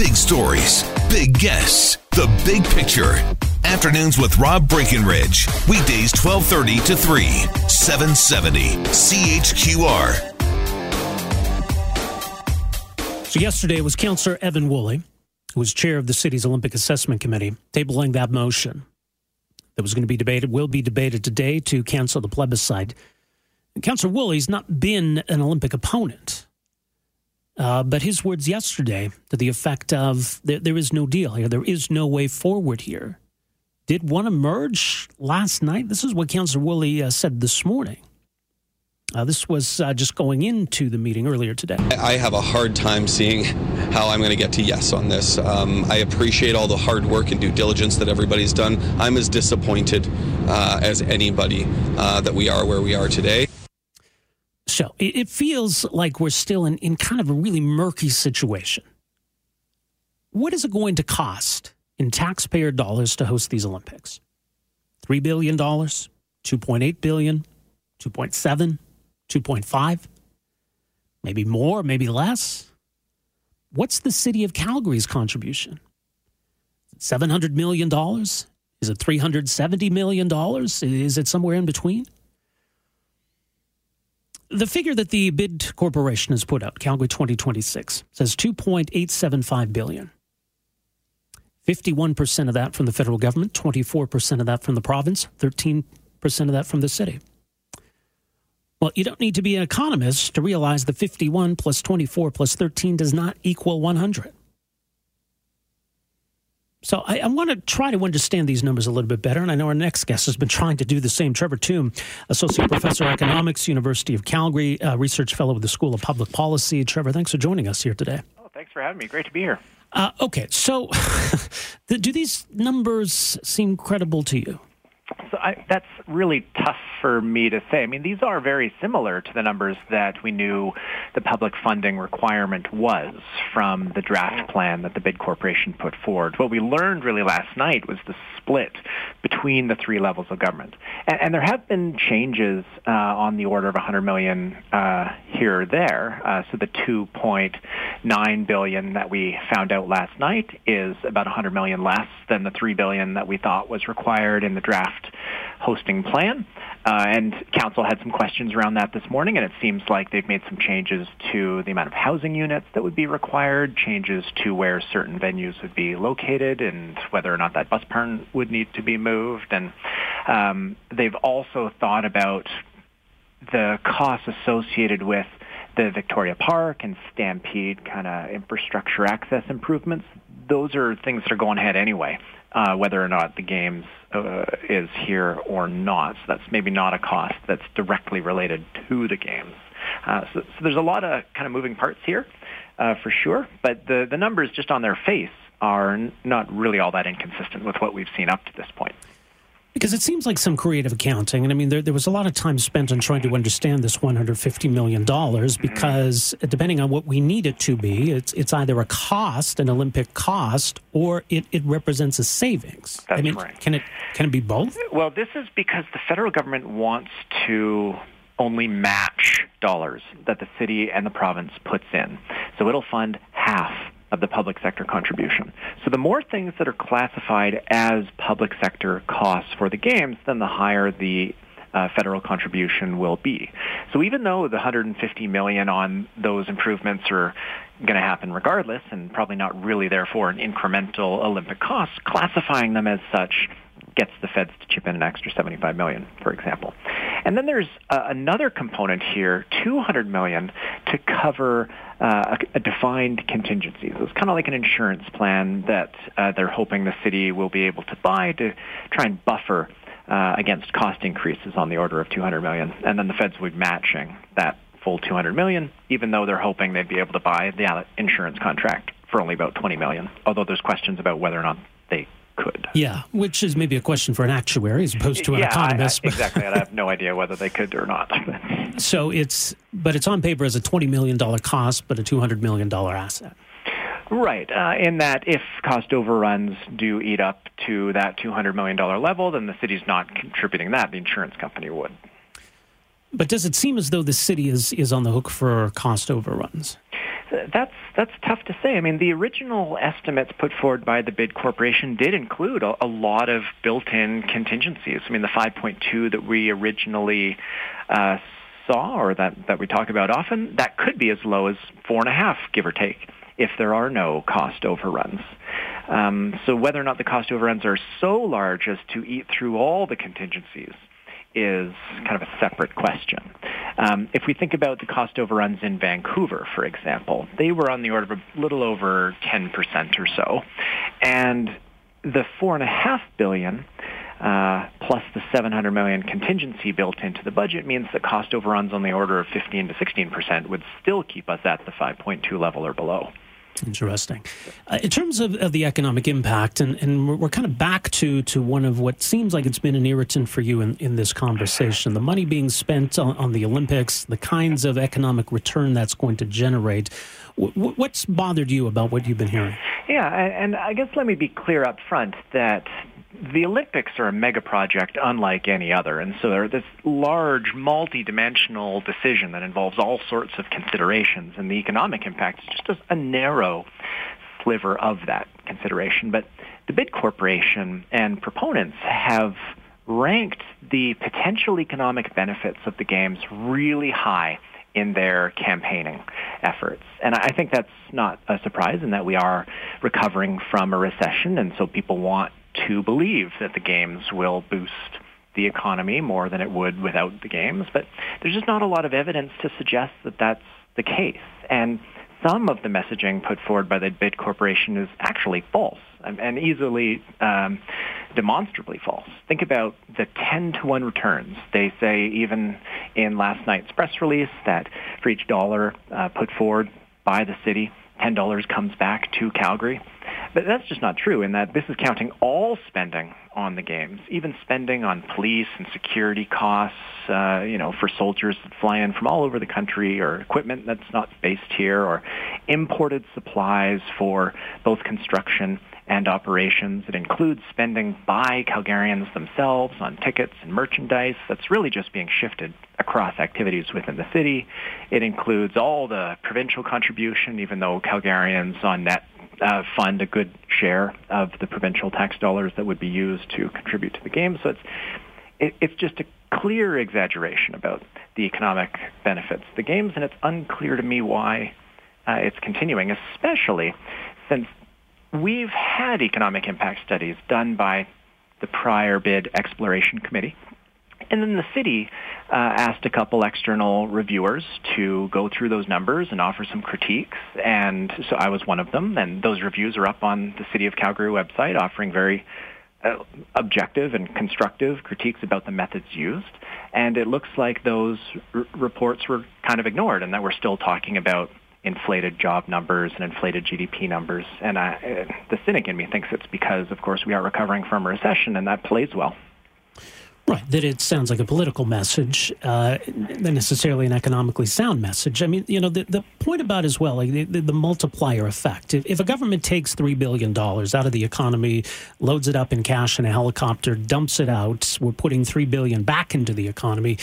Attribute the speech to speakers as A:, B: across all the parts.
A: Big stories, big guests, the big picture. Afternoons with Rob Breckenridge. Weekdays 1230 to 3, 770 CHQR.
B: So yesterday was Councillor Evan Woolley, who was chair of the city's Olympic Assessment Committee, tabling that motion that was going to be debated, will be debated today to cancel the plebiscite. Councillor Woolley's not been an Olympic opponent. Uh, but his words yesterday to the effect of there, there is no deal here, there is no way forward here, did one emerge last night? This is what Councillor Woolley uh, said this morning. Uh, this was uh, just going into the meeting earlier today.
C: I have a hard time seeing how I'm going to get to yes on this. Um, I appreciate all the hard work and due diligence that everybody's done. I'm as disappointed uh, as anybody uh, that we are where we are today.
B: So it, it feels like we're still in, in kind of a really murky situation. What is it going to cost in taxpayer dollars to host these Olympics? $3 billion, $2.8 billion, 2.7, 2.5, maybe more, maybe less. What's the city of Calgary's contribution? $700 million? Is it $370 million? Is it somewhere in between? The figure that the bid corporation has put out, Calgary 2026, says 2.875 billion. 51% of that from the federal government, 24% of that from the province, 13% of that from the city. Well, you don't need to be an economist to realize that 51 plus 24 plus 13 does not equal 100. So I, I, want to try to understand these numbers a little bit better, and I know our next guest has been trying to do the same. Trevor Tombe, Associate Professor of Economics, University of Calgary, uh, Research Fellow with the School of Public Policy. Trevor, thanks for joining us here today.
D: Oh, thanks for having me. Great to be here.
B: Uh, okay, so do these numbers seem credible to you?
D: So I, that's really tough for me to say. I mean, these are very similar to the numbers that we knew the public funding requirement was from the draft plan that the bid corporation put forward. What we learned really last night was the split between the three levels of government. And, and there have been changes uh, on the order of 100 million uh, here or there. Uh, so the 2.9 billion that we found out last night is about 100 million less than the 3 billion that we thought was required in the draft hosting plan. Uh, and council had some questions around that this morning, and it seems like they've made some changes to the amount of housing units that would be required, changes to where certain venues would be located, and whether or not that bus barn would need to be moved. And um, they've also thought about the costs associated with the Victoria Park and Stampede kind of infrastructure access improvements. Those are things that are going ahead anyway uh, whether or not the games uh, is here or not. So that's maybe not a cost that's directly related to the games. Uh, so, so, there's a lot of kind of moving parts here, uh, for sure. But the the numbers just on their face are n- not really all that inconsistent with what we've seen up to this point.
B: Because it seems like some creative accounting. And I mean, there, there was a lot of time spent on trying to understand this $150 million mm-hmm. because depending on what we need it to be, it's, it's either a cost, an Olympic cost, or it, it represents a savings.
D: That's
B: I mean,
D: right.
B: can it, can it be both?
D: Well, this is because the federal government wants to only match dollars that the city and the province puts in. So it'll fund half of the public sector contribution. So the more things that are classified as public sector costs for the games, then the higher the uh, federal contribution will be. So even though the 150 million on those improvements are going to happen regardless, and probably not really therefore an incremental Olympic cost, classifying them as such gets the feds to chip in an extra 75 million, for example. And then there's uh, another component here, 200 million, to cover uh, a, a, defined contingency. So it's kind of like an insurance plan that uh, they're hoping the city will be able to buy to try and buffer uh, against cost increases on the order of 200 million. And then the feds would be matching that full 200 million, even though they're hoping they'd be able to buy the insurance contract for only about 20 million. Although there's questions about whether or not they could.
B: Yeah, which is maybe a question for an actuary as opposed to an
D: yeah,
B: economist.
D: I, I, exactly. I have no idea whether they could or not.
B: so it's, but it's on paper as a $20 million cost, but a $200 million asset.
D: Right. Uh, in that if cost overruns do eat up to that $200 million level, then the city's not contributing that. The insurance company would.
B: But does it seem as though the city is, is on the hook for cost overruns?
D: That's that's tough to say. I mean, the original estimates put forward by the bid corporation did include a, a lot of built-in contingencies. I mean, the 5.2 that we originally uh, saw, or that that we talk about often, that could be as low as four and a half, give or take, if there are no cost overruns. Um, so whether or not the cost overruns are so large as to eat through all the contingencies is kind of a separate question. Um, if we think about the cost overruns in Vancouver, for example, they were on the order of a little over 10% or so. And the four and a half billion uh, plus the 700 million contingency built into the budget means that cost overruns on the order of 15 to 16 percent would still keep us at the 5.2 level or below.
B: Interesting. Uh, in terms of, of, the economic impact, and, and we're, we're, kind of back to, to one of what seems like it's been an irritant for you in, in this conversation the money being spent on, on the Olympics, the kinds of economic return that's going to generate. W- what's bothered you about what you've been hearing?
D: Yeah, and I guess let me be clear up front that the Olympics are a mega project unlike any other, and so they're this large, multi-dimensional decision that involves all sorts of considerations, and the economic impact is just a narrow sliver of that consideration. But the bid corporation and proponents have ranked the potential economic benefits of the games really high in their campaigning efforts. And I think that's not a surprise in that we are recovering from a recession, and so people want to believe that the games will boost the economy more than it would without the games, but there's just not a lot of evidence to suggest that that's the case. And some of the messaging put forward by the bid corporation is actually false and easily um, demonstrably false. Think about the 10 to 1 returns. They say even in last night's press release that for each dollar uh, put forward by the city, $10 comes back to Calgary. But that's just not true in that this is counting all spending on the games, even spending on police and security costs, uh, you know, for soldiers that fly in from all over the country or equipment that's not based here or imported supplies for both construction and operations. It includes spending by Calgarians themselves on tickets and merchandise that's really just being shifted across activities within the city. It includes all the provincial contribution, even though Calgarians on net uh, fund a good share of the provincial tax dollars that would be used to contribute to the game. So it's it, it's just a clear exaggeration about the economic benefits of the games, and it's unclear to me why uh, it's continuing, especially since we've had economic impact studies done by the prior bid exploration committee and then the city uh, asked a couple external reviewers to go through those numbers and offer some critiques. And so I was one of them. And those reviews are up on the City of Calgary website offering very uh, objective and constructive critiques about the methods used. And it looks like those r- reports were kind of ignored and that we're still talking about inflated job numbers and inflated GDP numbers. And I, uh, the cynic in me thinks it's because, of course, we are recovering from a recession and that plays well.
B: Right, that it sounds like a political message, uh, than necessarily an economically sound message. I mean, you know, the, the point about as well, like the, the multiplier effect. If, if, a government takes $3 billion out of the economy, loads it up in cash in a helicopter, dumps it out, we're putting 3 billion back into the economy.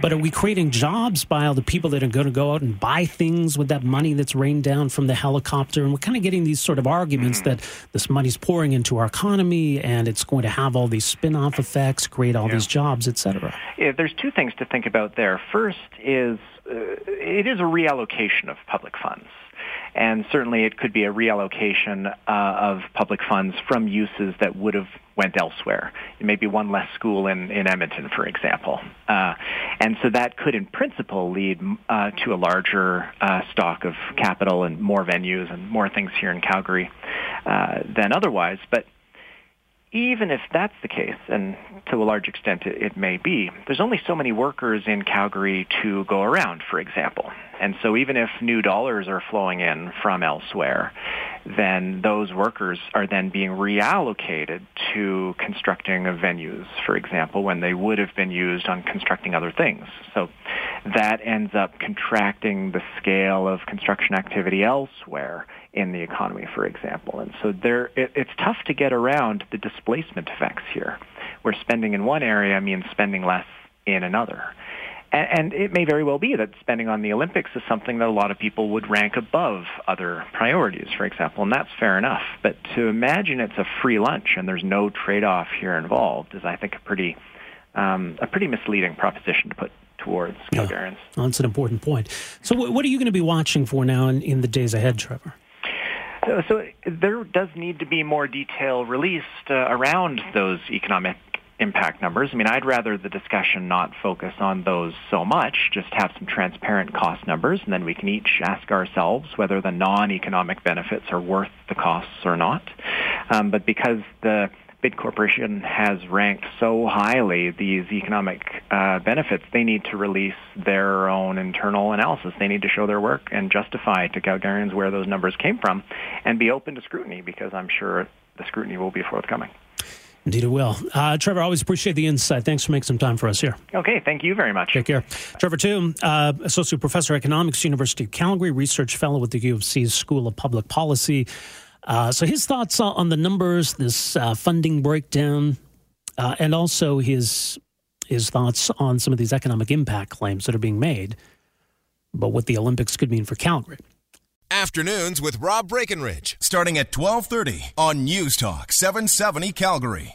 B: But are we creating jobs by all the people that are going to go out and buy things with that money that's rained down from the helicopter? And we're kind of getting these sort of arguments that this money's pouring into our economy and it's going to have all these spin off effects, create all yeah. these jobs, etc.
D: Yeah, there's two things to think about there. First is uh, it is a reallocation of public funds. And certainly it could be a reallocation uh, of public funds from uses that would have went elsewhere. Maybe one less school in, in Edmonton, for example. Uh, and so that could, in principle, lead uh, to a larger uh, stock of capital and more venues and more things here in Calgary uh, than otherwise. But even if that's the case, and to a large extent it, it, may be, there's only so many workers in Calgary to go around, for example. And so even if new dollars are flowing in from elsewhere, then those workers are then being reallocated to constructing venues, for example, when they would have been used on constructing other things. So that ends up contracting the scale of construction activity elsewhere in the economy, for example. And so there, it, it's tough to get around the displacement effects here, where spending in one area means spending less in another. And, and it may very well be that spending on the Olympics is something that a lot of people would rank above other priorities, for example, and that's fair enough. But to imagine it's a free lunch and there's no trade-off here involved is, I think, a pretty um, a pretty misleading proposition to put towards.
B: Yeah. Well, that's an important point. So, what are you going to be watching for now in, in the days ahead, Trevor?
D: So, so, there does need to be more detail released uh, around those economic impact numbers. I mean, I'd rather the discussion not focus on those so much, just have some transparent cost numbers, and then we can each ask ourselves whether the non-economic benefits are worth the costs or not. Um, but because the bid corporation has ranked so highly these economic uh, benefits, they need to release their own internal analysis. They need to show their work and justify to Calgarians where those numbers came from and be open to scrutiny because I'm sure the scrutiny will be forthcoming.
B: Indeed, it will. Uh, Trevor, I always appreciate the insight. Thanks for making some time for us here.
D: Okay, thank you very much.
B: Take care. Trevor Tombe, uh, Associate Professor Economics, University of Calgary, Research Fellow with the U of C's School of Public Policy. Uh, so his thoughts on the numbers, this uh, funding breakdown, uh, and also his his thoughts on some of these economic impact claims that are being made, but what the Olympics could mean for Calgary.
E: Afternoons with Rob Breckenridge, starting at 1230 on News Talk 770 Calgary.